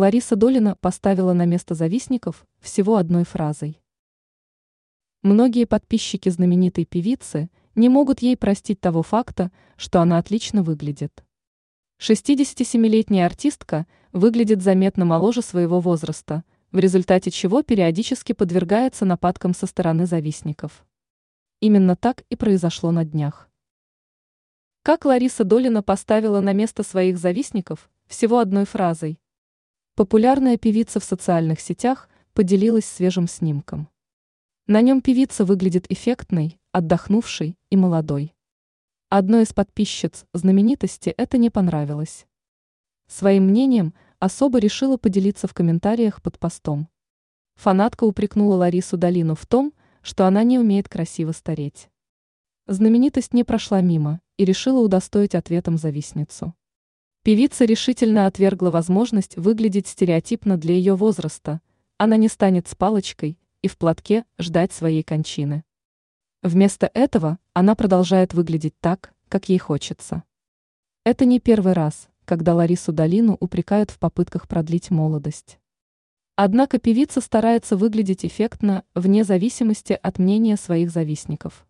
Лариса Долина поставила на место завистников всего одной фразой. Многие подписчики знаменитой певицы не могут ей простить того факта, что она отлично выглядит. 67-летняя артистка выглядит заметно моложе своего возраста, в результате чего периодически подвергается нападкам со стороны завистников. Именно так и произошло на днях. Как Лариса Долина поставила на место своих завистников всего одной фразой. Популярная певица в социальных сетях поделилась свежим снимком. На нем певица выглядит эффектной, отдохнувшей и молодой. Одной из подписчиц знаменитости это не понравилось. Своим мнением особо решила поделиться в комментариях под постом. Фанатка упрекнула Ларису Долину в том, что она не умеет красиво стареть. Знаменитость не прошла мимо и решила удостоить ответом завистницу. Певица решительно отвергла возможность выглядеть стереотипно для ее возраста, она не станет с палочкой и в платке ждать своей кончины. Вместо этого она продолжает выглядеть так, как ей хочется. Это не первый раз, когда Ларису Долину упрекают в попытках продлить молодость. Однако певица старается выглядеть эффектно вне зависимости от мнения своих завистников.